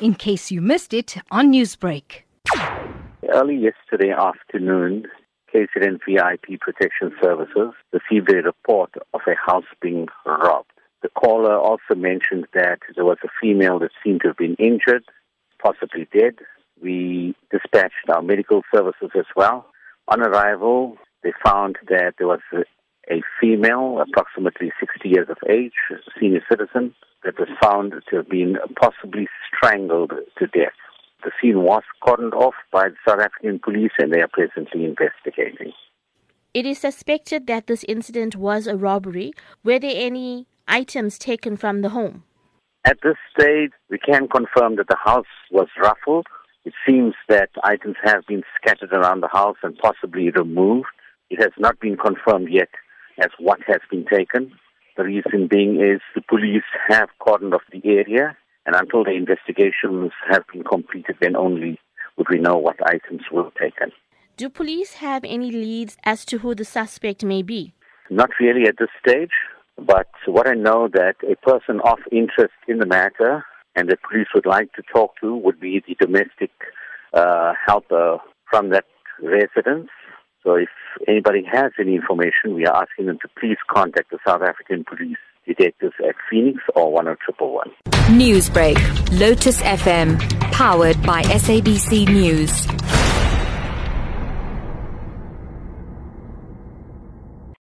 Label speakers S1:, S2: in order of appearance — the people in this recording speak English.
S1: in case you missed it on Newsbreak.
S2: Early yesterday afternoon, KZN VIP Protection Services received a report of a house being robbed. The caller also mentioned that there was a female that seemed to have been injured, possibly dead. We dispatched our medical services as well. On arrival, they found that there was a, female, approximately 60 years of age, a senior citizen, that was found to have been possibly strangled to death. The scene was cordoned off by the South African police and they are presently investigating.
S3: It is suspected that this incident was a robbery. Were there any items taken from the home?
S2: At this stage, we can confirm that the house was ruffled. It seems that items have been scattered around the house and possibly removed. It has not been confirmed yet as what has been taken. The reason being is the police have cordoned off the area, and until the investigations have been completed, then only would we know what items were taken.
S3: Do police have any leads as to who the suspect may be?
S2: Not really at this stage, but what I know that a person of interest in the matter and the police would like to talk to would be the domestic uh, helper from that residence. So if anybody has any information, we are asking them to please contact the South African Police detectives at Phoenix or 10111.
S4: Newsbreak, Lotus FM, powered by SABC News.